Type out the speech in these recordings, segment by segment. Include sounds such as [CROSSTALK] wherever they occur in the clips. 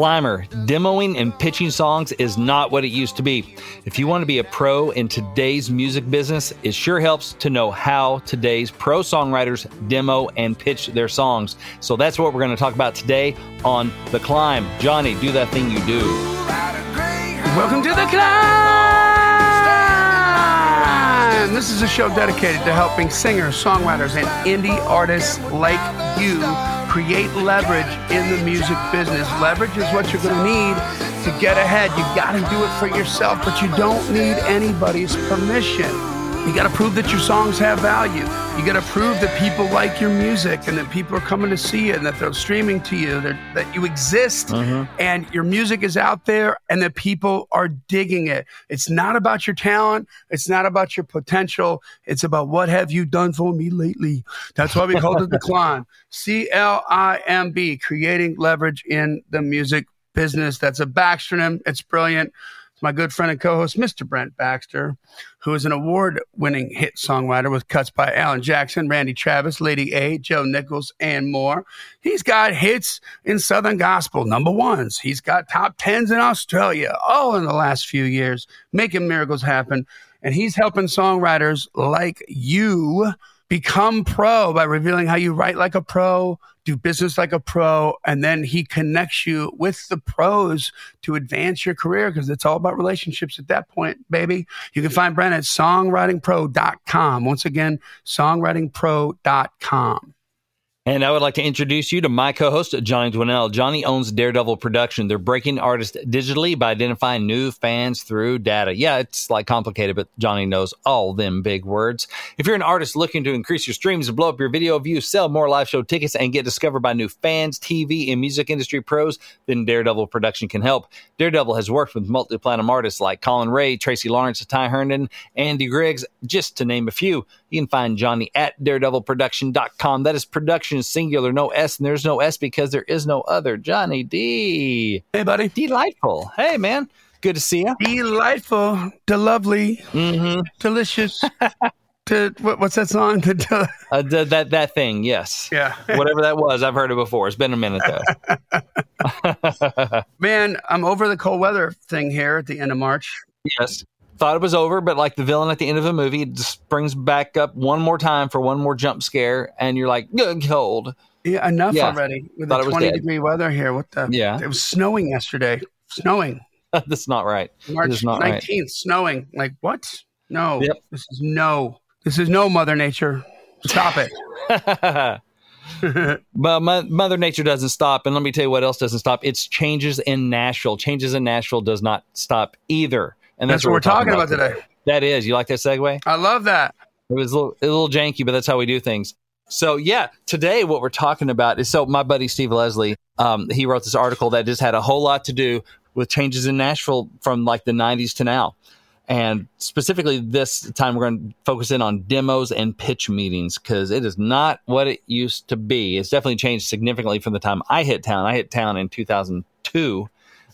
Climber, demoing and pitching songs is not what it used to be. If you want to be a pro in today's music business, it sure helps to know how today's pro songwriters demo and pitch their songs. So that's what we're going to talk about today on The Climb. Johnny, do that thing you do. Welcome to The Climb! This is a show dedicated to helping singers, songwriters, and indie artists like you create leverage in the music business. Leverage is what you're going to need to get ahead. You got to do it for yourself, but you don't need anybody's permission. You got to prove that your songs have value. You got to prove that people like your music and that people are coming to see you and that they're streaming to you, that, that you exist Mm-hmm. and your music is out there and that people are digging it. It's not about your talent. It's not about your potential. It's about what have you done for me lately. That's why we called it the [LAUGHS] climb. C L I M B, creating leverage in the music business. That's a backstrom. It's brilliant. My good friend and co-host, Mr. Brent Baxter, who is an award-winning hit songwriter with cuts by Alan Jackson, Randy Travis, Lady A, Joe Nichols, and more. He's got hits in Southern gospel, number ones. He's got top tens in Australia, all in the last few years, making miracles happen. And he's helping songwriters like you become pro by revealing how you write like a pro, do business like a pro, and then he connects you with the pros to advance your career because it's all about relationships at that point, baby. You can find Brent at songwritingpro.com. Once again, songwritingpro.com. And I would like to introduce you to my co host, Johnny Dwinell. Johnny owns Daredevil Production. They're breaking artists digitally by identifying new fans through data. Yeah, it's like complicated, but Johnny knows all them big words. If you're an artist looking to increase your streams blow up your video views, sell more live show tickets, and get discovered by new fans, TV, and music industry pros, then Daredevil Production can help. Daredevil has worked with multi platinum artists like Collin Raye, Tracy Lawrence, Ty Herndon, Andy Griggs, just to name a few. You can find Johnny at daredevilproduction.com. That is production singular, no S, and there's no S because there is no other. Johnny D. Hey, buddy. Delightful. Hey, man. Good to see you. Delightful, to lovely, Mm-hmm. delicious. [LAUGHS] to what, what's that song? [LAUGHS] To, Uh, th- that that thing, yes. yeah. Whatever that was, I've heard it before. It's been a minute though. [LAUGHS] Man, I'm over the cold weather thing here at the end of March. yes. Thought it was over, but like the villain at the end of a movie, it just brings back up one more time for one more jump scare, and you're like, good cold. Yeah, enough Yeah. already with Thought the 20 degree weather here. What the? Yeah. It was snowing yesterday. Snowing. [LAUGHS] That's not right. March 19th, right. snowing. Like, what? No. Yep. This is no. This is no Mother Nature. Stop it. [LAUGHS] [LAUGHS] but Mother Nature doesn't stop, and let me tell you what else doesn't stop. It's changes in Nashville. Changes in Nashville does not stop either, and That's what we're talking about today. That is, you like that segue? I love that. It was a little, a little janky, but that's how we do things. So yeah, today what we're talking about is so my buddy Steve Leslie, um, he wrote this article that just had a whole lot to do with changes in Nashville from like the '90s to now, and specifically this time we're going to focus in on demos and pitch meetings because it is not what it used to be. It's definitely changed significantly from the time I hit town. I hit town in 2002,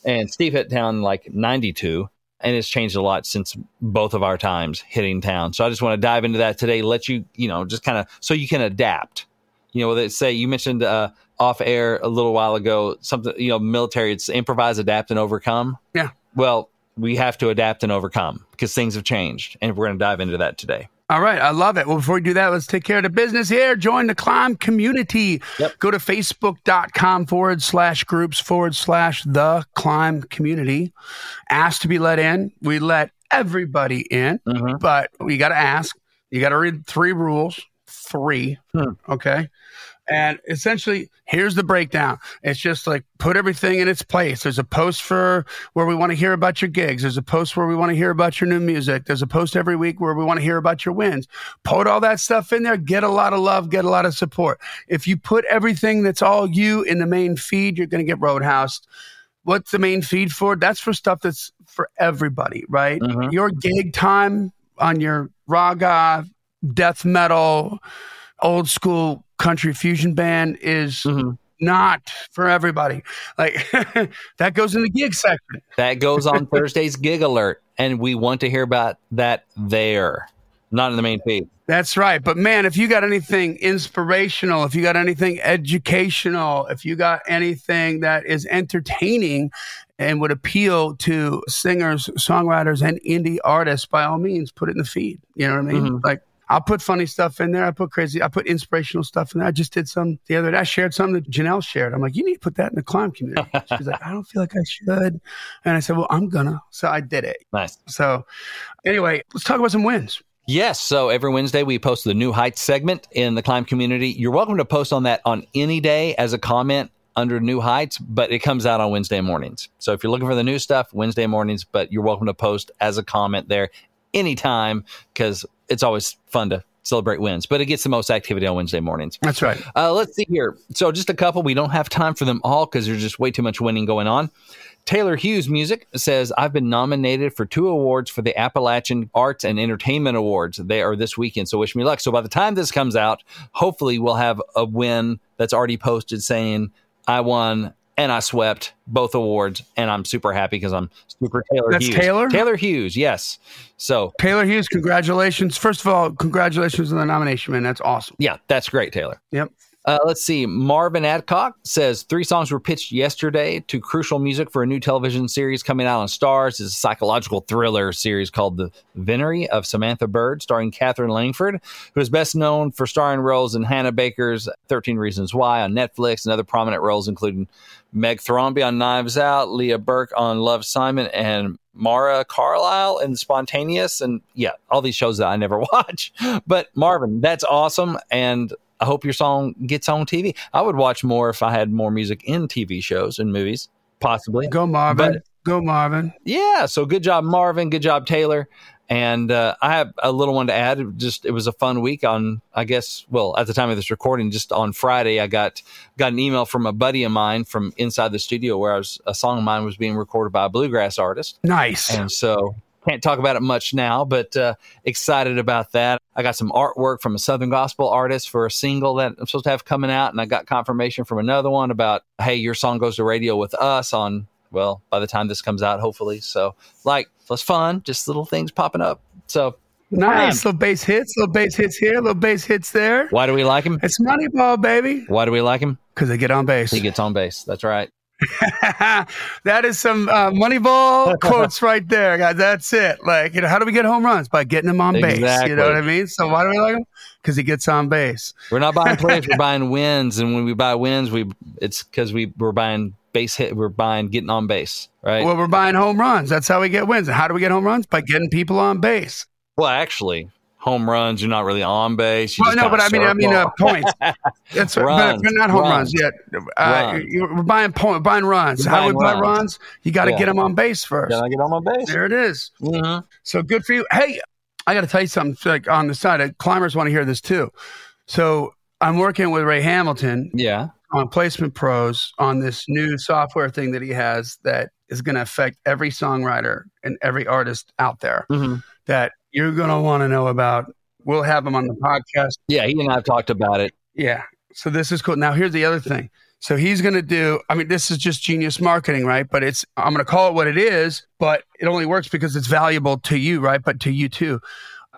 and Steve hit town like '92 and it's changed a lot since both of our times hitting town. So I just want to dive into that today, let you, you know, just kind of so you can adapt. You know, they say you mentioned uh, off air a little while ago something, you know, military, it's improvise, adapt, and overcome. Yeah. Well, we have to adapt and overcome because things have changed, and we're going to dive into that today. All right, I love it. Well, before we do that, let's take care of the business here. Join the Climb community. Yep. Go to facebook.com forward slash groups forward slash the Climb community. Ask to be let in. We let everybody in, Mhm. but you got to ask. You got to read three rules. Three. Hmm. Okay. And essentially, here's the breakdown. It's just like put everything in its place. There's a post for where we want to hear about your gigs. There's a post where we want to hear about your new music. There's a post every week where we want to hear about your wins. Put all that stuff in there. Get a lot of love. Get a lot of support. If you put everything that's all you in the main feed, you're going to get roadhoused. What's the main feed for? That's for stuff that's for everybody, right? Mhm. Your gig time on your raga, death metal, old school country fusion band is Mhm. not for everybody. Like [LAUGHS] that goes in the gig section. That goes on [LAUGHS] Thursday's Gig Alert, and we want to hear about that there. not in the main feed. That's right. But man, if you got anything inspirational, if you got anything educational, if you got anything that is entertaining and would appeal to singers, songwriters, and indie artists, by all means, put it in the feed. You know what I mean? Mhm. Like, I'll put funny stuff in there. I put crazy, I put inspirational stuff in there. I just did some the other day. I shared something that Janelle shared. I'm like, you need to put that in the climb community. [LAUGHS] She's like, I don't feel like I should. And I said, well, I'm gonna. So I did it. Nice. So anyway, let's talk about some wins. Yes. So every Wednesday we post the New Heights segment in the Climb community. You're welcome to post on that on any day as a comment under New Heights, but it comes out on Wednesday mornings. So if you're looking for the new stuff, Wednesday mornings, but you're welcome to post as a comment there anytime because it's always fun to celebrate wins, but it gets the most activity on Wednesday mornings. That's right. Uh, let's see here. So just a couple. We don't have time for them all because there's just way too much winning going on. Taylor Hughes Music says, I've been nominated for two awards for the Appalachian Arts and Entertainment Awards. They are this weekend, so wish me luck. So by the time this comes out, hopefully we'll have a win that's already posted saying, I won and I swept both awards, and I'm super happy because I'm super Taylor That's Hughes. Taylor? Taylor Hughes, yes. So Taylor Hughes, congratulations. First of all, congratulations on the nomination, man. That's awesome. yeah, that's great, Taylor. Yep. Uh, let's see. Marvin Adcock says three songs were pitched yesterday to Crucial Music for a new television series coming out on Starz. It's a psychological thriller series called The Venery of Samantha Bird, starring Katherine Langford, who is best known for starring roles in Hannah Baker's 13 Reasons Why on Netflix and other prominent roles, including Meg Thrombey on Knives Out, Leah Burke on Love Simon, and Mara Carlisle in Spontaneous. And yeah, all these shows that I never [LAUGHS] watch. But Marvin, that's awesome. And I hope your song gets on TV. I would watch more if I had more music in TV shows and movies, possibly. Go Marvin. But- Go Marvin. Yeah. So good job, Marvin. Good job, Taylor. And uh, I have a little one to add. Just it was a fun week on, I guess. Well, at the time of this recording, just on Friday, I got got an email from a buddy of mine from inside the studio where I was a song of mine was being recorded by a bluegrass artist. Nice. And so can't talk about it much now, but uh, excited about that. I got some artwork from a Southern gospel artist for a single that I'm supposed to have coming out, and I got confirmation from another one about, hey, your song goes to radio with us on, well, by the time this comes out, hopefully. So, like, so it's fun, just little things popping up. So, nice. Little bass hits, little bass hits here, little bass hits there. why do we like him? It's Moneyball, baby. Why do we like him? Because they get on base. He gets on base. That's right. [LAUGHS] that is some uh, Moneyball [LAUGHS] quotes right there, guys. That's it. Like, you know, how do we get home runs? By getting him on base. You know what I mean? So why do we like him? Because he gets on base. We're not buying players, we're buying wins. And when we buy wins, we it's because we, we're buying base hit, we're buying getting on base, right? Well, we're buying home runs. That's how we get wins. And how do we get home runs? By getting people on base. Well, actually, home runs, you're not really on base. You Well, no, but I mean, I mean, uh, points. [LAUGHS] That's Runs, but not home runs. runs, yet. Uh, Runs. We're buying point, buying runs. We're How do we buying buy runs. runs? You got to Yeah. get them on base first. Can I get on my base? There it is. Mhm. So good for you. Hey, I got to tell you something. Like on the side, uh, climbers want to hear this too. So I'm working with Ray Hamilton Yeah. On Placement Pros on this new software thing that he has that is going to affect every songwriter and every artist out there Mhm. that you're going to want to know about. We'll have him on the podcast. Yeah. He and I have talked about it. Yeah. So this is cool. Now here's the other thing. So he's going to do, I mean, this is just genius marketing, right? But it's, I'm going to call it what it is, but it only works because it's valuable to you, right? But to you too.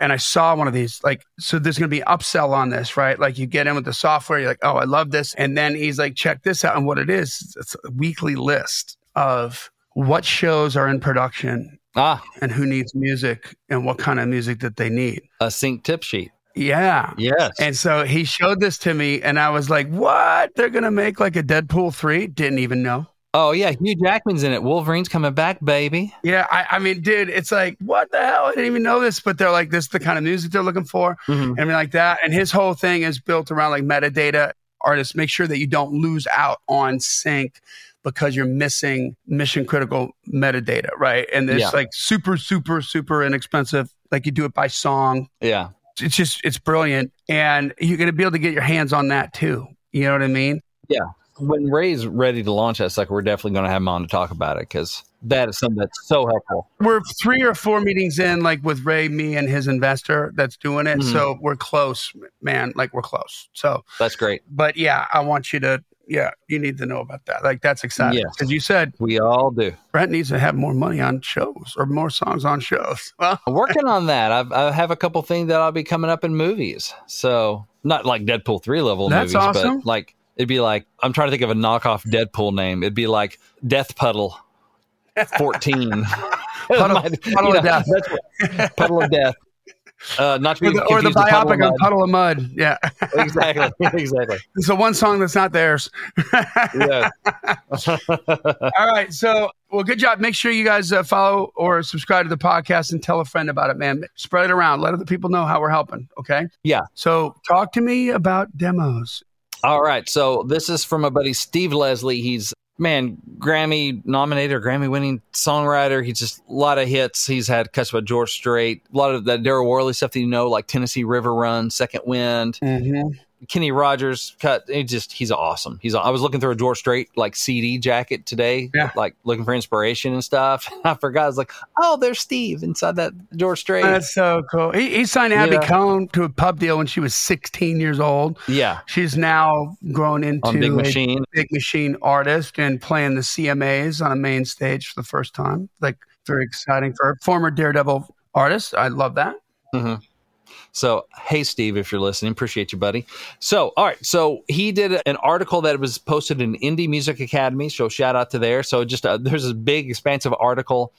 And I saw one of these, like, so there's going to be upsell on this, right? Like you get in with the software, you're like, oh, I love this. And then he's like, check this out. And what it is, it's a weekly list of what shows are in production Ah, and who needs music and what kind of music that they need. a sync tip sheet. Yeah. Yes. And so he showed this to me, and I was like, "What? They're gonna make like a Deadpool three? Didn't even know." Oh, yeah. Hugh Jackman's in it. Wolverine's coming back, baby. Yeah, I, I mean, dude, it's like, what the hell? I didn't even know this, but they're like, this is the kind of music they're looking for, Mhm. and I mean, like that. And his whole thing is built around like metadata. Artists make sure that you don't lose out on sync because you're missing mission critical metadata, right? And it's Yeah. like super, super, super inexpensive. Like you do it by song, Yeah. it's just it's brilliant and you're going to be able to get your hands on that too you know what i mean When Ray's ready to launch us, like, we're definitely going to have him on to talk about it because that is something that's so helpful. we're three or four meetings in like with ray me and his investor that's doing it Mhm. so we're close man like we're close so That's great. but yeah i want you to yeah, you need to know about that. Like that's exciting Yes. because you said We all do. Brent needs to have more money on shows or more songs on shows. [LAUGHS] Well, Working on that. I've, I have a couple things that I'll be coming up in movies. So not like Deadpool three level That's movies, awesome. but like it'd be like I'm trying to think of a knockoff Deadpool name. It'd be like Death Puddle fourteen. [LAUGHS] [LAUGHS] Puddle- My- Puddle of Death. what- Puddle of Death. Uh, not to be or the, or the confused with Puddle of biopic of Mud. Puddle of Mud. Yeah, [LAUGHS] exactly, exactly. it's the one song that's not theirs. Yeah. All right. So, well, good job. Make sure you guys uh, follow or subscribe to the podcast and tell a friend about it, man. Spread it around. Let other people know how we're helping. Okay. Yeah. So, talk to me about demos. All right. So this is from my buddy Steve Leslie. He's man, Grammy nominated Grammy winning songwriter. He's just a lot of hits. He's had cuts by George Strait, a lot of that Darryl Worley stuff that you know, like Tennessee River Run, Second Wind, Mm-hmm. Kenny Rogers cut. He just he's awesome. He's I was looking through a George Strait like CD jacket today, Yeah. like looking for inspiration and stuff. [LAUGHS] I forgot. I was like, oh, there's Steve inside that George Strait. That's so cool. He, he signed Abbey Yeah. Cone to a pub deal when she was 16 years old. yeah, She's now grown into on Big a Machine. big machine artist and playing the CMAs on a main stage for the first time. Like very exciting for a former Daredevil artist. I love that. hmm So, hey, Steve, if you're listening, appreciate you, buddy. So, all right. So, he did an article that was posted in Indie Music Academy. So, shout out to there. So, just uh there's a big, expansive article,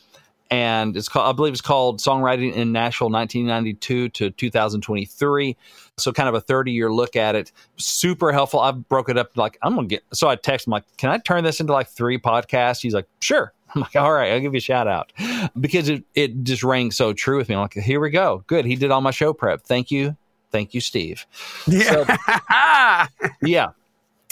and it's called, I believe it's called Songwriting in Nashville 1992 to 2023. So, kind of a 30 year look at it. Super helpful. I broke it up like, I'm going to get, so I text him, like, can I turn this into like three podcasts? He's like, sure. [LAUGHS] I'm like, all right, I'll give you a shout out because it, it just rang so true with me. I'm like, here we go. Good. He did all my show prep. Thank you. Thank you, Steve. Yeah. [LAUGHS] Yeah.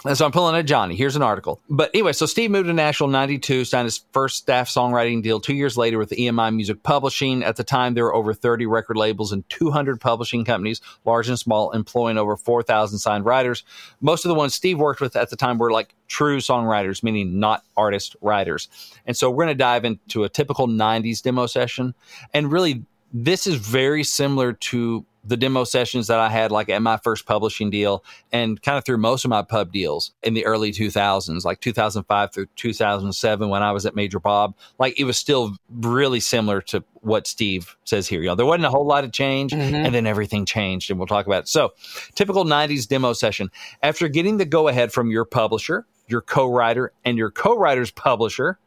And so I'm pulling a Johnny. Here's an article. But anyway, so Steve moved to Nashville in 92, signed his first staff songwriting deal two years later with EMI Music Publishing. At the time, there were over 30 record labels and 200 publishing companies, large and small, employing over 4,000 signed writers. Most of the ones Steve worked with at the time were like true songwriters, meaning not artist writers. And so we're going to dive into a typical 90s demo session. And really, this is very similar to the demo sessions that I had like at my first publishing deal and kind of through most of my pub deals in the early 2000s, like 2005 through 2007 when I was at Major Bob. Like it was still really similar to what Steve says here. You know, there wasn't a whole lot of change mm-hmm. and then everything changed and we'll talk about it. So, typical 90s demo session. After getting the go ahead from your publisher, your co-writer and your co-writer's publisher,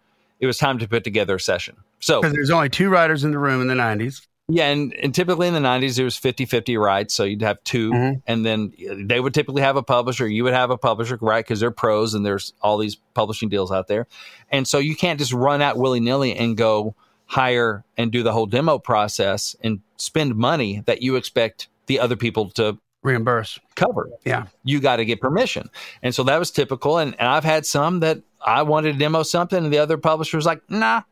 it was time to put together a session. So, Because there's only two writers in the room in the 90s. Yeah, and, and typically in the 90s, it was 50 50 rights. So you'd have 2 Mhm. and then they would typically have a publisher. You would have a publisher, right? Because they're pros and there's all these publishing deals out there. And so you can't just run out willy nilly and go hire and do the whole demo process and spend money that you expect the other people to Reimburse. cover. Yeah. You got to get permission. And so that was typical. And, and I've had some that I wanted to demo something and the other publisher was like, nah.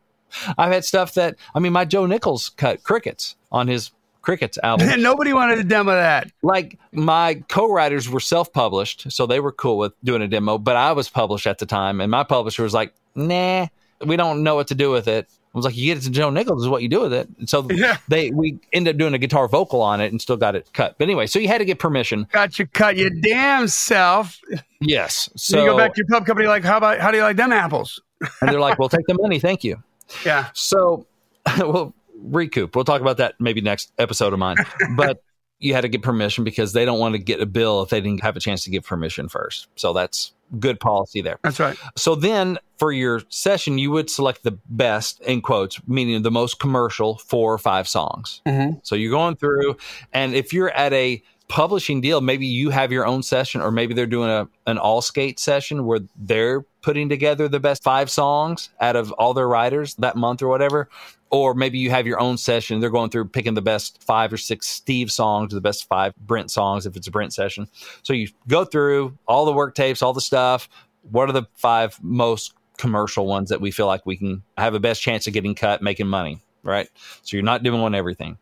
I've had stuff that, I mean, my Joe Nichols cut Crickets on his Crickets [LAUGHS] album. And nobody wanted to demo that. like my co-writers were self-published, so they were cool with doing a demo, but I was published at the time and my publisher was like, nah, we don't know what to do with it. I was like, you get it to Joe Nichols is what you do with it. And so [LAUGHS] Yeah. they we ended up doing a guitar vocal on it and still got it cut. But anyway, so you had to get permission. Got you cut your damn self. Yes. So So you go back to your pub company like, how about how do you like them apples? and they're like, [LAUGHS] "Well, take the money, thank you." Yeah. So [LAUGHS] we'll recoup. We'll talk about that maybe next episode of mine. But [LAUGHS] you had to get permission because they don't want to get a bill if they didn't have a chance to get permission first. So that's good policy there. That's right. So then for your session, you would select the best in quotes, meaning the most commercial four or five songs. Mhm. So you're going through, and if you're at a publishing deal, maybe you have your own session, or maybe they're doing a an all skate session where they're putting together the best five songs out of all their writers that month or whatever. Or maybe you have your own session. They're going through picking the best five or six Steve songs, the best five Brent songs if it's a Brent session. So you go through all the work tapes, all the stuff. What are the five most commercial ones that we feel like we can have a best chance of getting cut, making money, right? So you're not doing one everything.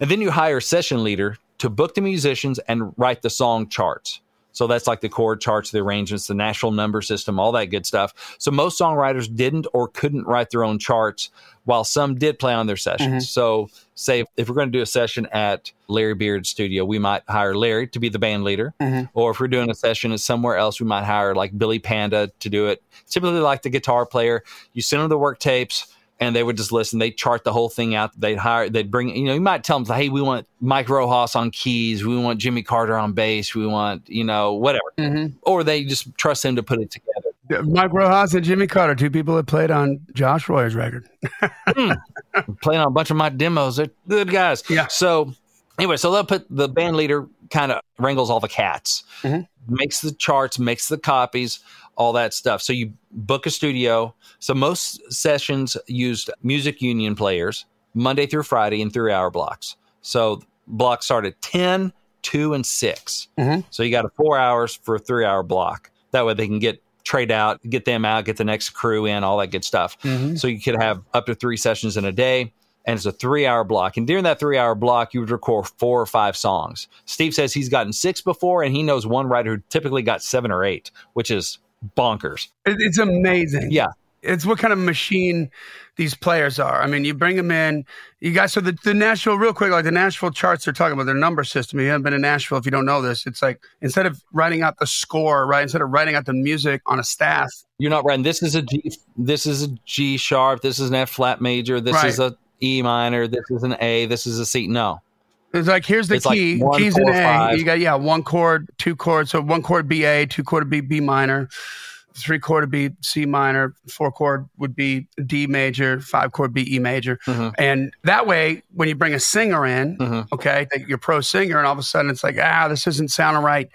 And then you hire a session leader to book the musicians and write the song charts. So that's like the chord charts, the arrangements, the Nashville number system, all that good stuff. So most songwriters didn't or couldn't write their own charts, while some did play on their sessions. Mm-hmm. So say if we're going to do a session at Larry Beird's studio, we might hire Larry to be the band leader. Mm-hmm. Or if we're doing a session at somewhere else, we might hire like Billy Panda to do it. Typically, like the guitar player, you send them the work tapes and they would just listen. They chart the whole thing out. They'd hire, they'd bring, you know, you might tell them, hey, we want Mike Rojas on keys. We want Jimmy Carter on bass. We want, you know, whatever. Or they just trust him to put it together. Mike Rojas and Jimmy Carter, two people that played on Josh Royer's record. [LAUGHS] playing on a bunch of my demos. They're good guys. Yeah. So anyway, so they'll put the band leader kind of wrangles all the cats, Mhm. makes the charts, makes the copies, all that stuff. So you book a studio. So most sessions used music union players Monday through Friday in three hour blocks. So blocks start at 10, 2, and 6. Mhm. So you got a four hours for a three hour block. That way they can get trade out, get them out, get the next crew in, all that good stuff. Mhm. So you could have up to three sessions in a day, and it's a three hour block. And during that three hour block, you would record four or five songs. Steve says he's gotten six before, and he knows one writer who typically got seven or eight, which is bonkers. It's amazing. Yeah. It's what kind of machine these players are. I mean, you bring them in, you guys. So the, the Nashville, real quick, like the Nashville charts they're talking about their number system. You haven't been in Nashville if you don't know this. It's like instead of writing out the score, right? Instead of writing out the music on a staff, You're not writing. This is a G. This is a G sharp. This is an F flat major. This Right. is a E minor. This is an A. This is a C. No. It's like here's the It's key. one, Keys in A. five. You got yeah, one chord, two chords. So one chord B A, two chord be B minor, three chord be C minor, four chord would be D major, five chord be E major. Mhm. And that way, when you bring a singer in, Mhm. okay, that you're pro singer, and all of a sudden it's like, ah, this isn't sounding right.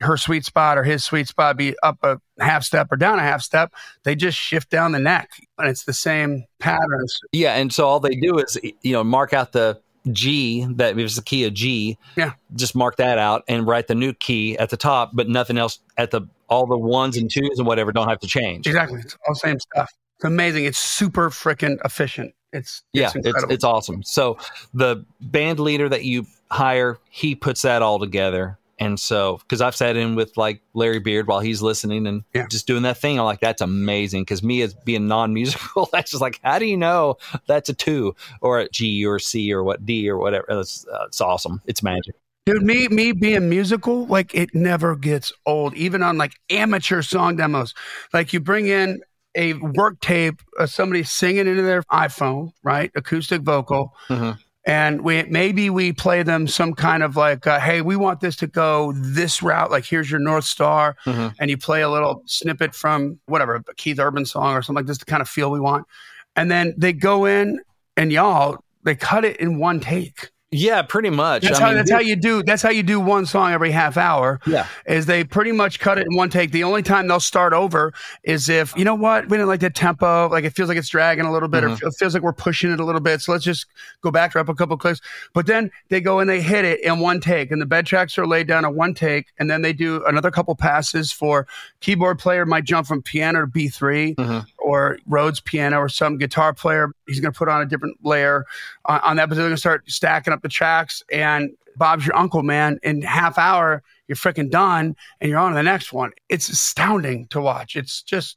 Her sweet spot or his sweet spot be up a half step or down a half step. They just shift down the neck, and it's the same patterns. Yeah, and so all they do is you know mark out the G that is the key of G. Yeah. Just mark that out and write the new key at the top, but nothing else at the all the ones and twos and whatever don't have to change. Exactly, it's all the same stuff. It's amazing. It's super freaking efficient. It's Yeah, it's it's, it's awesome. So the band leader that you hire, he puts that all together. And so, because I've sat in with like Larry Beird while he's listening and Yeah. just doing that thing, I'm like, that's amazing. Because me as being non-musical, [LAUGHS] that's just like, how do you know that's a two or a G or C or what D or whatever? It's, uh, it's awesome. It's magic. Dude, me me being musical, like it never gets old, even on like amateur song demos. Like you bring in a work tape of somebody singing into their iPhone, right? Acoustic vocal. Mhm. And we maybe we play them some kind of like, uh, hey, we want this to go this route. Like, here's your North Star. Mhm. And you play a little snippet from whatever, a Keith Urban song or something like this, the kind of feel we want. And then they go in and y'all, they cut it in one take. Yeah, pretty much. That's I how mean, that's how you do that's how you do one song every half hour. Yeah. Is they pretty much cut it in one take. The only time they'll start over is if you know what we didn't like the tempo, like it feels like it's dragging a little bit, Mm-hmm. or it feels like we're pushing it a little bit. So let's just go back, drop a couple clicks. But then they go and they hit it in one take, and the bed tracks are laid down in one take, and then they do another couple passes for keyboard player might jump from piano to B 3 Mhm. Or Rhodes piano or some guitar player. He's going to put on a different layer on, on that, but they're going to start stacking up the tracks. And Bob's your uncle, man. In half hour, you're freaking done, and you're on to the next one. It's astounding to watch. It's just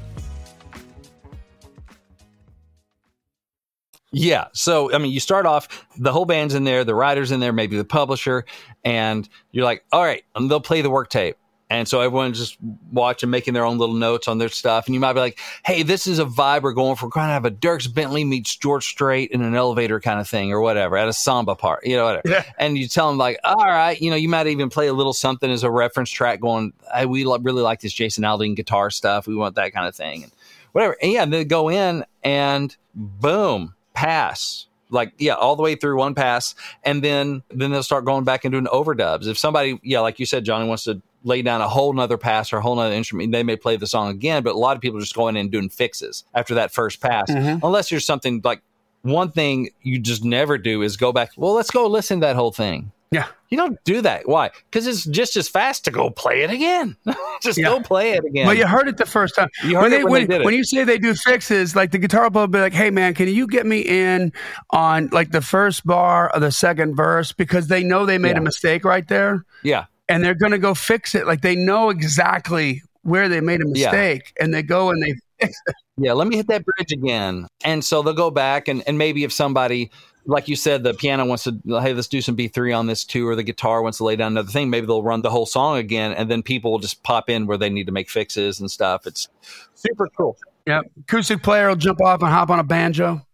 Yeah. So, I mean, you start off, the whole band's in there, the writer's in there, maybe the publisher, and you're like, all right, and they'll play the work tape. And so everyone's just watching, making their own little notes on their stuff. And you might be like, hey, this is a vibe we're going for. We're going to have a Dierks Bentley meets George Strait in an elevator kind of thing or whatever at a samba part, you know, whatever. Yeah. And you tell them, like, all right, you know, you might even play a little something as a reference track going, hey, we lo- really like this Jason Aldean guitar stuff. We want that kind of thing. And whatever. And yeah, they go in and boom, pass like yeah all the way through one pass and then then they'll start going back and doing overdubs. If somebody yeah like you said johnny wants to lay down a whole nother pass or a whole nother instrument they may play the song again but a lot of people are just going in and doing fixes after that first pass. Mm-hmm. Unless there's something like one thing you just never do is go back well let's go listen to that whole thing Yeah. you don't do that why because it's just as fast to go play it again [LAUGHS] just Yeah. go play it again Well, you heard it the first time. You heard it when they did it. when you say they do fixes, like the guitar player will be like, "Hey, man, can you get me in on like the first bar of the second verse?" Because they know they made Yeah. a mistake right there, yeah and they're going to go fix it. Like they know exactly where they made a Yeah. mistake, and they go and they [LAUGHS] fix it. Yeah, let me hit that bridge again. And so they'll go back and, and maybe if somebody, like you said, the piano wants to, hey, let's do some B3 on this too, or the guitar wants to lay down another thing, maybe they'll run the whole song again and then people will just pop in where they need to make fixes and stuff. It's super cool. Yeah. Acoustic player will jump off and hop on a banjo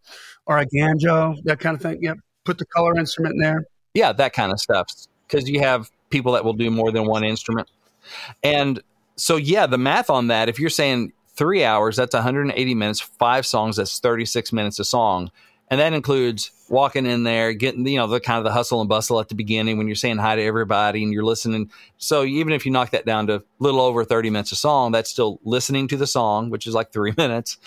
or a ganjo, that kind of thing. Yep. Put the color instrument in there. Yeah, that kind of stuff. Because you have people that will do more than one instrument. And so, yeah, the math on that, if you're saying three hours, that's 180 minutes, five songs, that's 36 minutes a song. And that includes walking in there, getting, you know, the kind of the hustle and bustle at the beginning when you're saying hi to everybody and you're listening. So even if you knock that down to a little over 30 minutes a song, that's still listening to the song, which is like three [LAUGHS] minutes,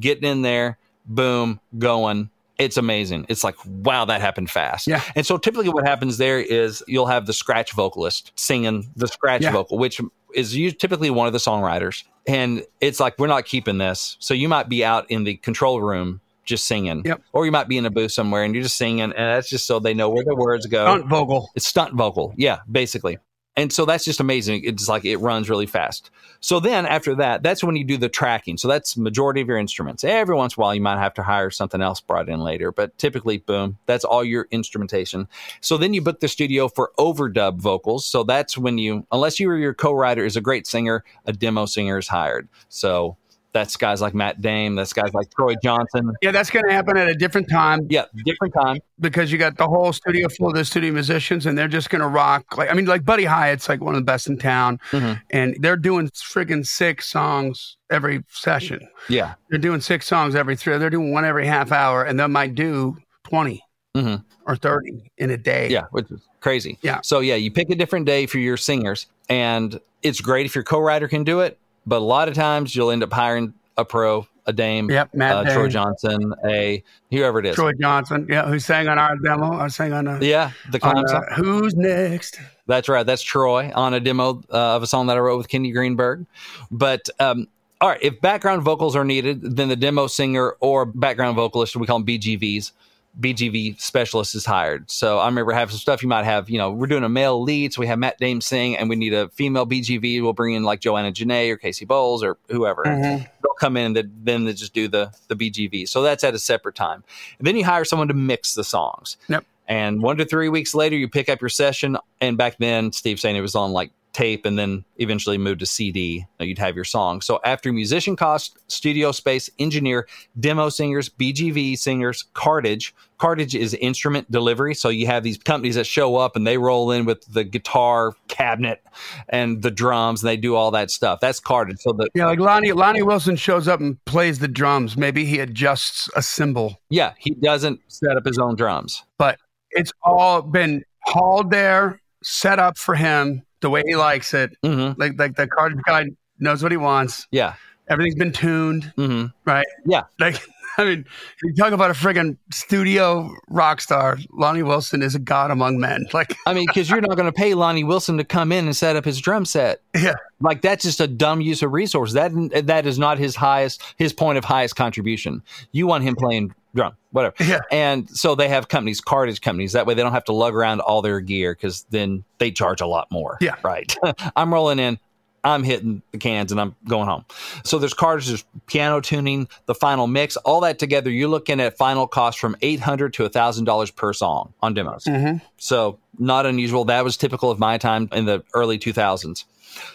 getting in there, boom, going. It's amazing. It's like, wow, that happened fast. Yeah. And so typically what happens there is you'll have the scratch vocalist singing the scratch Yeah. vocal, which is you typically one of the songwriters. And it's like, we're not keeping this. So you might be out in the control room just singing. Yep. Or you might be in a booth somewhere and you're just singing. And that's just so they know where the words go. Stunt vocal. It's stunt vocal. Yeah, basically. And so that's just amazing. It's like it runs really fast. So then after that, that's when you do the tracking. So that's majority of your instruments. Every once in a while, you might have to hire something else brought in later, but typically, boom, that's all your instrumentation. So then you book the studio for overdub vocals. So that's when you, unless you or your co-writer is a great singer, a demo singer is hired. So that's guys like Matt Dame. That's guys like Troy Johnson. Yeah, that's going to happen at a different time Yeah, different time. because you got the whole studio full of the studio musicians and they're just going to rock. Like, I mean, like Buddy Hyatt's like one of the best in town Mhm. and they're doing friggin' six songs every session. Yeah. They're doing six songs every three. They're doing one every half hour and they might do 20 Mhm. or 30 in a day. Yeah, which is crazy. Yeah. So yeah, you pick a different day for your singers, and it's great if your co-writer can do it. But a lot of times you'll end up hiring a pro, a Dame, Yep. Matt uh, Troy Johnson, a whoever it is. Troy Johnson. Yeah. Who sang on our demo. I sang on, a, Yeah, the on a. Who's Next? That's right. That's Troy on a demo uh, of a song that I wrote with Kenny Greenberg. But um, all right, if background vocals are needed, then the demo singer or background vocalist, we call them BGVs, BGV specialist is hired. So I remember having some stuff you might have, you know, we're doing a male lead, so we have Matt Dame sing, and we need a female BGV. We'll bring in like Joanna Janae or Casey Bowles or whoever. Mhm. They'll come in and then they just do the the BGV. So that's at a separate time. And then you hire someone to mix the songs. Yep. And one to three weeks later, you pick up your session. And back then, Steve saying it was on like tape and then eventually moved to CD. You'd have your song. So after musician cost, studio space, engineer, demo singers, BGV singers, cartage. Cartage is instrument delivery. So you have these companies that show up and they roll in with the guitar cabinet and the drums and they do all that stuff. That's cartage. So the Yeah, like Lonnie Lonnie Wilson shows up and plays the drums. Maybe he adjusts a cymbal, yeah, he doesn't set up his own drums. but it's all been hauled there, set up for him the way he likes it. hmm Like like the card guy knows what he wants, Yeah. Everything's been tuned, hmm right? Yeah. Like, [LAUGHS] I mean, you talk about a friggin' studio rock star. Lonnie Wilson is a god among men. [LAUGHS] Like, I mean, because you're not going to pay Lonnie Wilson to come in and set up his drum set. yeah, Like that's just a dumb use of resource. That that is not his highest his point of highest contribution. You want him playing drum, whatever. Yeah. And so they have companies, cartage companies. That way they don't have to lug around all their gear because then they charge a lot more. Yeah. Right. [LAUGHS] I'm rolling in. I'm hitting the cans and I'm going home. So there's cartage, there's piano tuning, the final mix, all that together. You're looking at final cost from eight hundred to thousand dollars per song on demos. Mm-hmm. So not unusual. That was typical of my time in the early 2000s.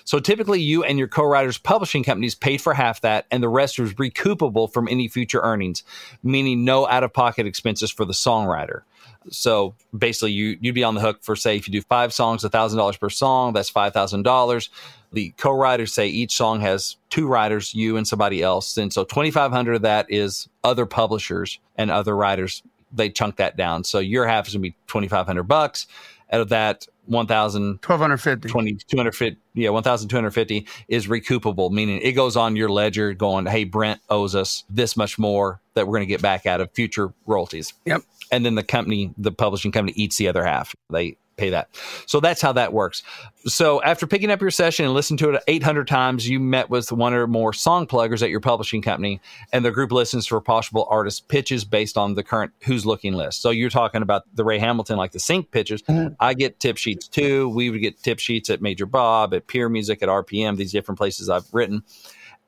So typically, you and your co-writers' publishing companies paid for half that, and the rest was recoupable from any future earnings, meaning no out-of-pocket expenses for the songwriter. So basically, you you'd be on the hook for say if you do five songs, thousand dollars per song, that's five thousand dollars. The co-writers say each song has two writers, you and somebody else, and so twenty five hundred of that is other publishers and other writers. They chunk that down, so your half is gonna be twenty five hundred bucks. Out of that, one thousand twelve hundred fifty. 20 250 yeah 1250 is recoupable meaning it goes on your ledger going hey brent owes us this much more that we're going to get back out of future royalties Yep. and then the company the publishing company eats the other half they pay that. So that's how that works. So after picking up your session and listening to it 800 times you met with one or more song pluggers at your publishing company and the group listens for possible artist pitches based on the current who's looking list. So you're talking about the ray hamilton like the sync pitches. Mm-hmm. I get tip sheets too. We would get tip sheets at major bob at peer music at rpm these different places i've written.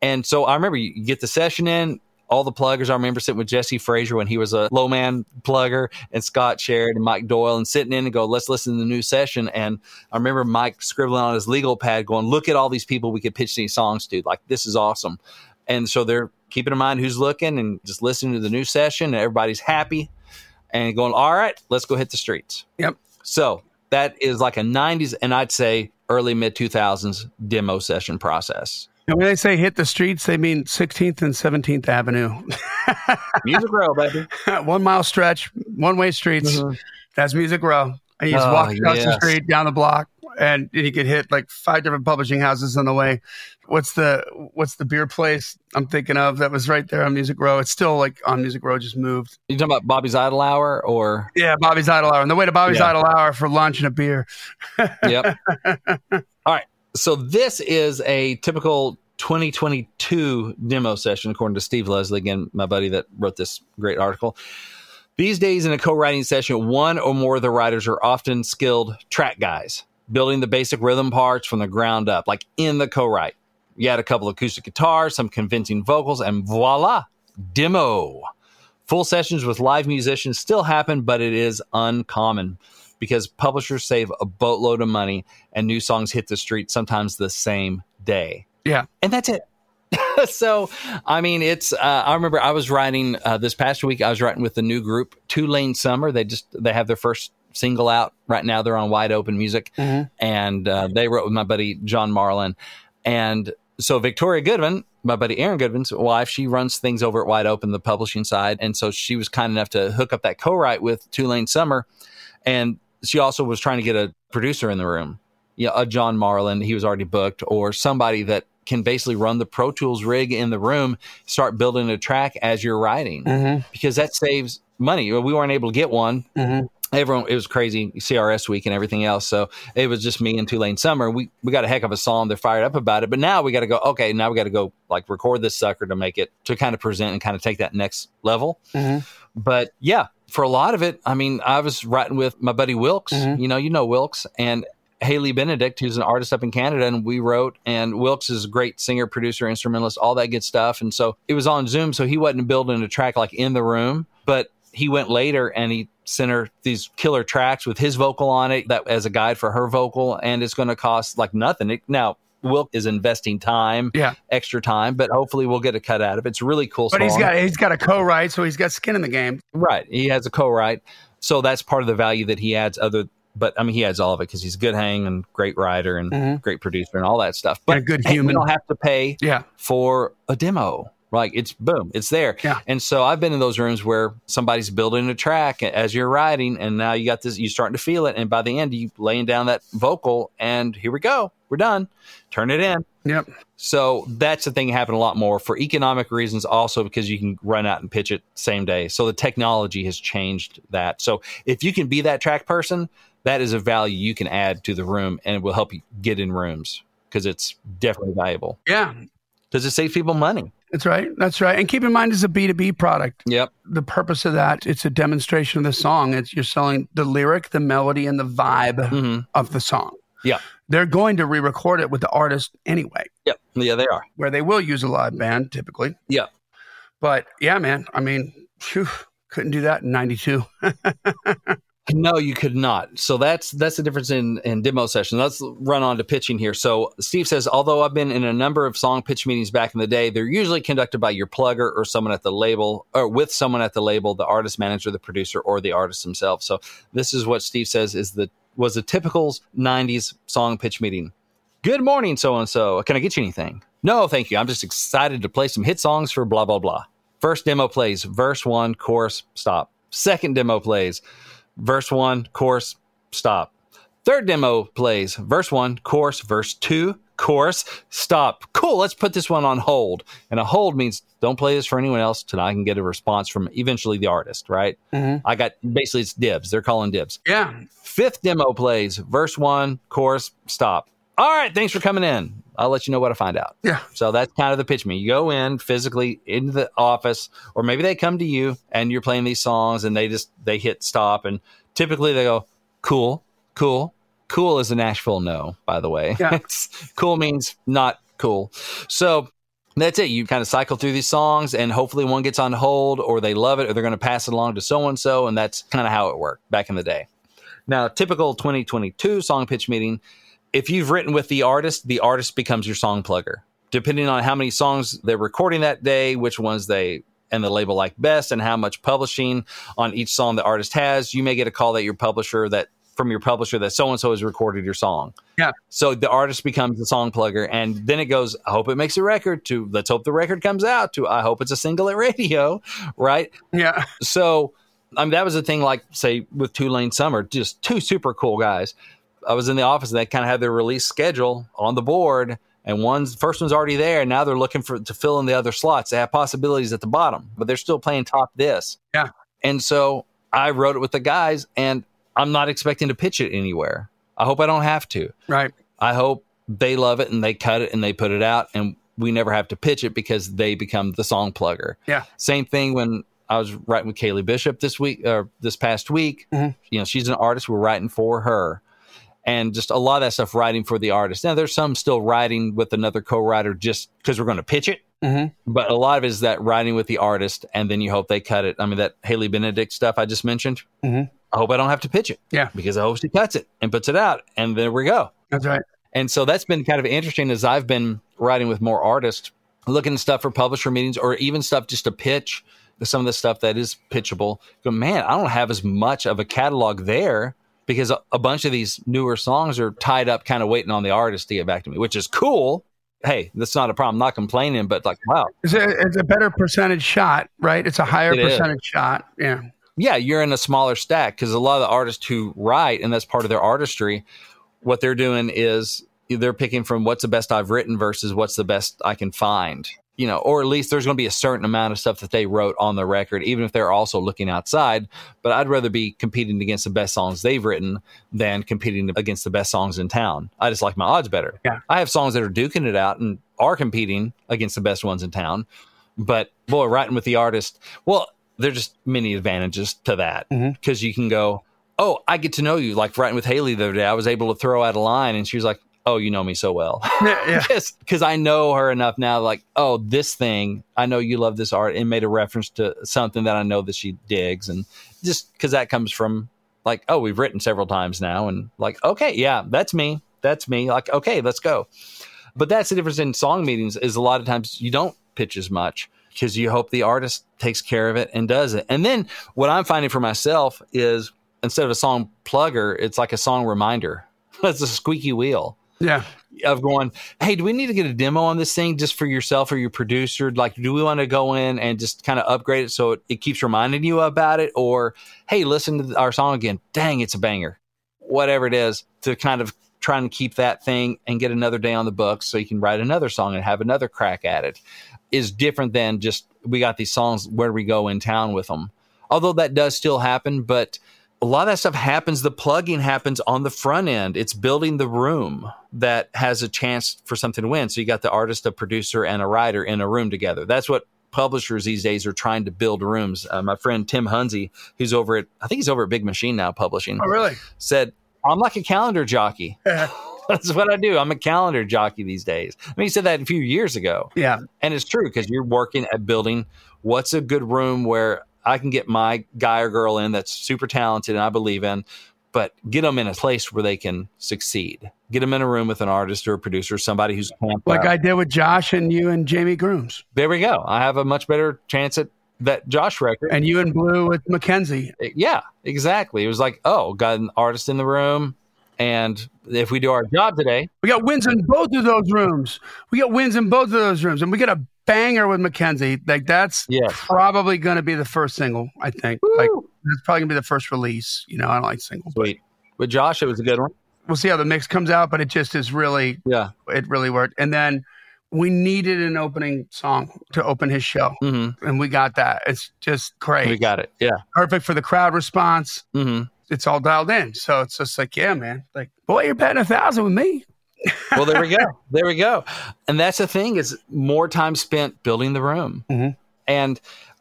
And so I remember you get the session in, all the pluggers. I remember sitting with Jesse Frazier when he was a low man plugger and Scott Sherrod and Mike Doyle and sitting in and go, let's listen to the new session. And I remember Mike scribbling on his legal pad going, look at all these people we could pitch these songs to. Like, this is awesome. And so they're keeping in mind who's looking and just listening to the new session and everybody's happy and going, all right, let's go hit the streets. Yep. So that is like a 90s and I'd say early mid 2000s demo session process. And when they say hit the streets, they mean 16th and 17th Avenue. [LAUGHS] Music Row, baby. one mile stretch, one way streets. Mm-hmm. That's Music Row. And you just Oh, walk across the street, down the block, and you could hit like five different publishing houses on the way. What's the what's the beer place I'm thinking of that was right there on Music Row? It's still like on Music Row, just moved. You talking about Bobby's Idle Hour or Yeah, Bobby's Idle Hour. On the way to Bobby's Yeah. Idle Hour for lunch and a beer. yep. [LAUGHS] All right. So this is a typical 2022 demo session, according to Steve Leslie, again, my buddy that wrote this great article. These days, in a co writing session, one or more of the writers are often skilled track guys, building the basic rhythm parts from the ground up, like in the co write. You add a couple acoustic guitars, some convincing vocals, and voila, demo. Full sessions with live musicians still happen, but it is uncommon because publishers save a boatload of money and new songs hit the street sometimes the same day. Yeah. And that's it. [LAUGHS] so, I mean, it's, uh, I remember I was writing uh, this past week, I was writing with the new group, Two Lane Summer. They just, they have their first single out right now. They're on Wide Open Music. And uh, they wrote with my buddy John Marlin. And so Victoria Goodman, my buddy Aaron Goodman's wife, she runs things over at Wide Open, the publishing side. And so she was kind enough to hook up that co-write with Two Lane Summer. And she also was trying to get a producer in the room. Yeah, a John Marlin, he was already booked, or somebody that can basically run the Pro Tools rig in the room, start building a track as you're writing, mm-hmm. because that saves money. We weren't able to get one. Mm-hmm. Everyone, it was crazy CRS week and everything else. So it was just me and Two Lane Summer. We we got a heck of a song. They're fired up about it. But now we got to go. Okay, now we got to go like record this sucker to make it to kind of present and kind of take that next level. Mm-hmm. But yeah, for a lot of it, I mean, I was writing with my buddy Wilkes. You know, you know Wilkes and Haley Benedict, who's an artist up in Canada, and we wrote. And Wilkes is a great singer, producer, instrumentalist, all that good stuff. And so it was on Zoom, so he wasn't building a track like in the room, but he went later and he sent her these killer tracks with his vocal on it that as a guide for her vocal, and it's going to cost like nothing. It, now. Wilk is investing time, Yeah. extra time, but hopefully we'll get a cut out of it. It's really cool But song. he's got he's got a co-write, so he's got skin in the game. Right. He has a co-write. So that's part of the value that he adds other but I mean he has all of it because he's a good hang and great writer and mm-hmm. great producer and all that stuff. But And a good hey, human. we don't have to pay Yeah. for a demo. Like it's boom, it's there. Yeah. And so I've been in those rooms where somebody's building a track as you're writing, and now you got this, you're starting to feel it, and by the end you laying down that vocal, and here we go, we're done. Turn it in. Yep. So that's the thing happen a lot more for economic reasons, also because you can run out and pitch it same day. So the technology has changed that. So if you can be that track person, that is a value you can add to the room and it will help you get in rooms because it's definitely valuable. Yeah. Because it saves people money. That's right. That's right. And keep in mind, it's a B2B product. Yep. The purpose of that, it's a demonstration of the song. It's you're selling the lyric, the melody, and the vibe Mhm. of the song. Yeah. They're going to re-record it with the artist anyway, Yep. Yeah, they are. where they will use a live band typically. Yeah. But yeah, man, I mean, phew, couldn't do that in 92. [LAUGHS] No, you could not. So that's that's the difference in in demo session. Let's run on to pitching here. So Steve says, although I've been in a number of song pitch meetings back in the day, they're usually conducted by your plugger or someone at the label, or with someone at the label, the artist manager, the producer, or the artist himself. So this is what Steve says is the was a typical '90s song pitch meeting. Good morning, so and so. Can I get you anything? No, thank you. I'm just excited to play some hit songs for blah blah blah. First demo plays verse one, chorus, stop. Second demo plays verse one, chorus, stop. Third demo plays verse one, chorus, verse two, chorus, stop. Cool, let's put this one on hold. And a hold means don't play this for anyone else till I can get a response from eventually the artist, right? Mhm. I got basically it's dibs. They're calling dibs. Yeah. Fifth demo plays verse one, chorus, stop. All right, thanks for coming in. I'll let you know what I find out. Yeah. So that's kind of the pitch me. You go in physically into the office, or maybe they come to you and you're playing these songs and they just they hit stop and typically they go, Cool, cool. Cool is a Nashville no, by the way. Yeah. [LAUGHS] Cool means not cool. So that's it. You kind of cycle through these songs and hopefully one gets on hold or they love it or they're going to pass it along to so and so. And that's kind of how it worked back in the day. Now, typical 2022 song pitch meeting, if you've written with the artist, the artist becomes your song plugger. Depending on how many songs they're recording that day, which ones they and the label like best, and how much publishing on each song the artist has, you may get a call that your publisher that from your publisher that so and so has recorded your song. Yeah. So the artist becomes the song plugger, and then it goes. I hope it makes a record. To let's hope the record comes out. To I hope it's a single at radio. [LAUGHS] Right Yeah. so I mean that was the thing like say with Two Lane Summer, just two super cool guys. I was in the office and they kind of had their release schedule on the board and one's first one's already there and now they're looking for to fill in the other slots. They have possibilities at the bottom, but they're still playing top this. Yeah. And so I wrote it with the guys and I'm not expecting to pitch it anywhere. I hope I don't have to. Right. I hope they love it and they cut it and they put it out and we never have to pitch it because they become the song plugger. Yeah. Same thing when I was writing with Kaylee Bishop this week or this past week. Mhm. You know, she's an artist. We're writing for her. And just a lot of that stuff writing for the artist. Now there's some still writing with another co-writer just because we're going to pitch it. Mhm. But a lot of it is that writing with the artist and then you hope they cut it. I mean, that Haley Benedict stuff I just mentioned. Mhm. I hope I don't have to pitch it. Yeah. Because I hope she cuts it and puts it out. And there we go. That's right. And so that's been kind of interesting as I've been writing with more artists, looking at stuff for publisher meetings or even stuff just to pitch some of the stuff that is pitchable. Go, man, I don't have as much of a catalog there because a, a bunch of these newer songs are tied up, kind of waiting on the artist to get back to me, which is cool. Hey, that's not a problem. I'm not complaining, but like, wow, It's a, it's a better percentage shot, right? It's a higher It is. percentage shot. Yeah. yeah, you're in a smaller stack because a lot of the artists who write, and that's part of their artistry, what they're doing is they're picking from what's the best I've written versus what's the best I can find. You know, or at least there's going to be a certain amount of stuff that they wrote on the record, even if they're also looking outside. But I'd rather be competing against the best songs they've written than competing against the best songs in town. I just like my odds better. Yeah. I have songs that are duking it out and are competing against the best ones in town. But boy, writing with the artist, well, there's just many advantages to that mm-hmm. because you can go, oh, I get to know you. Like writing with Haley the other day, I was able to throw out a line, and she was like, "Oh, you know me so well." [LAUGHS] Yeah. because [LAUGHS] I know her enough now, like, oh, this thing, I know you love this art, and made a reference to something that I know that she digs, and just because that comes from like, oh, we've written several times now, and like, okay, yeah, that's me, that's me. Like, okay, let's go. But that's the difference in song meetings is a lot of times you don't pitch as much because you hope the artist takes care of it and does it. And then what I'm finding for myself is instead of a song plugger, it's like a song reminder. [LAUGHS] It's a squeaky wheel Yeah. of going, hey, do we need to get a demo on this thing just for yourself or your producer? Like, do we want to go in and just kind of upgrade it so it, it keeps reminding you about it? Or, hey, listen to our song again. Dang, it's a banger. Whatever it is to kind of trying to keep that thing and get another day on the books so you can write another song and have another crack at it is different than just we got these songs where we go in town with them although that does still happen but a lot of that stuff happens the plugging happens on the front end. It's building the room that has a chance for something to win. So you got the artist a producer and a writer in a room together. That's what publishers these days are trying to build rooms. Uh, my friend tim Hunze who's over at i think he's over at big machine now publishing Oh, really? said i'm like a calendar jockey. [LAUGHS] That's what i do. I'm a calendar jockey these days. I mean he said that a few years ago. Yeah. and it's true because you're working at building what's a good room where I can get my guy or girl in that's super talented and I believe in, but get them in a place where they can succeed. Get them in a room with an artist or a producer, somebody who's Like out. I did with Josh and you and Jamie Grooms, there we go. I have a much better chance at that Josh record. and you and Blue with Mackenzie. Eh, yeah, exactly. It was like, oh, got an artist in the room. And if we do our job today, We got wins in both of those rooms. We got wins in both of those rooms, and we got a banger with Mackenzie. Like that's Yes. probably going to be the first single. I think. Like that's probably going to be the first release. You know, I don't like singles. sweet. With Josh, it was a good one. We'll see how the mix comes out, but it just is really, Yeah. it really worked. And then we needed an opening song to open his show, hmm and we got that. It's just great, We got it. Yeah. perfect for the crowd response. hmm It's all dialed in, so it's just like, yeah, man. Like, boy, you're betting a thousand with me. Well, there we go. There we go. And that's the thing is more time spent building the room. Mhm. And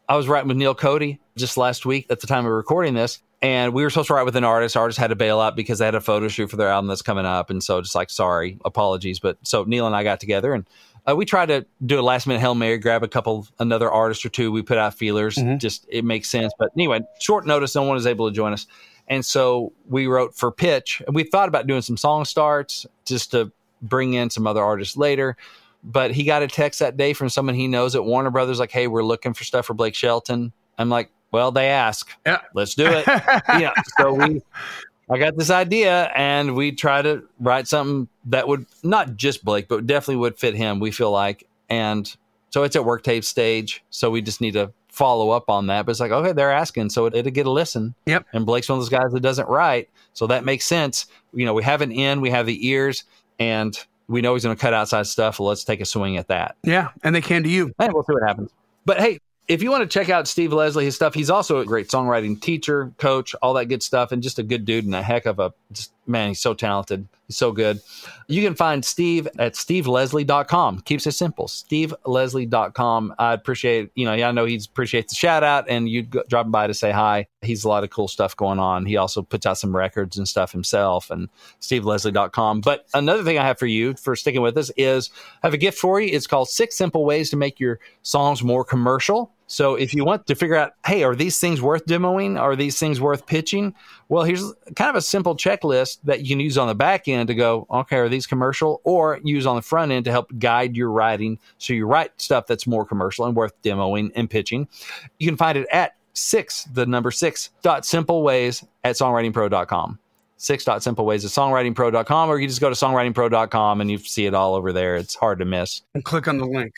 I was writing with Neil Cody just last week at the time of recording this. And we were supposed to write with an artist. Artist had to bail out because they had a photo shoot for their album that's coming up. And so just like, sorry, apologies. But so Neil and I got together and uh, we tried to do a last minute Hail Mary, grab a couple, another artist or two. We put out feelers. Mhm. Just, it makes sense. But anyway, short notice, no one was able to join us. And so we wrote for Pitch. And we thought about doing some song starts just to bring in some other artists later. But he got a text that day from someone he knows at Warner Brothers, like, hey, we're looking for stuff for Blake Shelton. I'm like, well, they ask. Yeah. Let's do it. [LAUGHS] yeah. So we, I got this idea and we try to write something that would not just Blake, but definitely would fit him, we feel like. And so it's at work tape stage. So we just need to follow up on that. But it's like, okay, they're asking. So it, it'll get a listen. Yep. And Blake's one of those guys that doesn't write. So that makes sense. You know, we have an in, we have the ears, and we know he's going to cut outside stuff. Let's take a swing at that. yeah, and they came to you. And we'll see what happens. But hey, if you want to check out Steve Leslie, his stuff, he's also a great songwriting teacher, coach, all that good stuff, and just a good dude and a heck of a just man, he's so talented. He's so good. You can find Steve at steveleslie.com. Keeps it simple. steveleslie.com. I appreciate, you know, I know he appreciates the shout out and you dropping by to say hi. He's a lot of cool stuff going on. He also puts out some records and stuff himself and steveleslie.com. But another thing I have for you for sticking with us is I have a gift for you. It's called Six Simple Ways to Make Your Songs More Commercial. So if you want to figure out, hey, are these things worth demoing? Are these things worth pitching? Well, here's kind of a simple checklist that you can use on the back end to go, okay, are these commercial? Or use on the front end to help guide your writing so you write stuff that's more commercial and worth demoing and pitching. You can find it at six, the number six dot simple ways at songwritingpro.com. Six dot simple ways at songwritingpro.com, or you just go to songwritingpro.com and you see it all over there. It's hard to miss. And click on the link.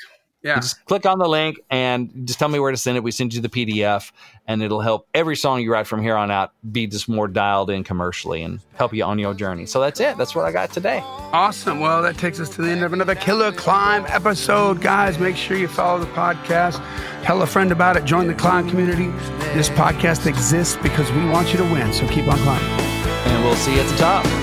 Yeah. You just click on the link and just tell me where to send it. We send you the PDF, and it'll help every song you write from here on out be just more dialed in commercially and help you on your journey. So that's it. That's what I got today. Awesome. Well, that takes us to the end of another Killer Climb episode. Guys, make sure you follow the podcast. Tell a friend about it. Join the climb community. This podcast exists because we want you to win. So keep on climbing. And we'll see you at the top.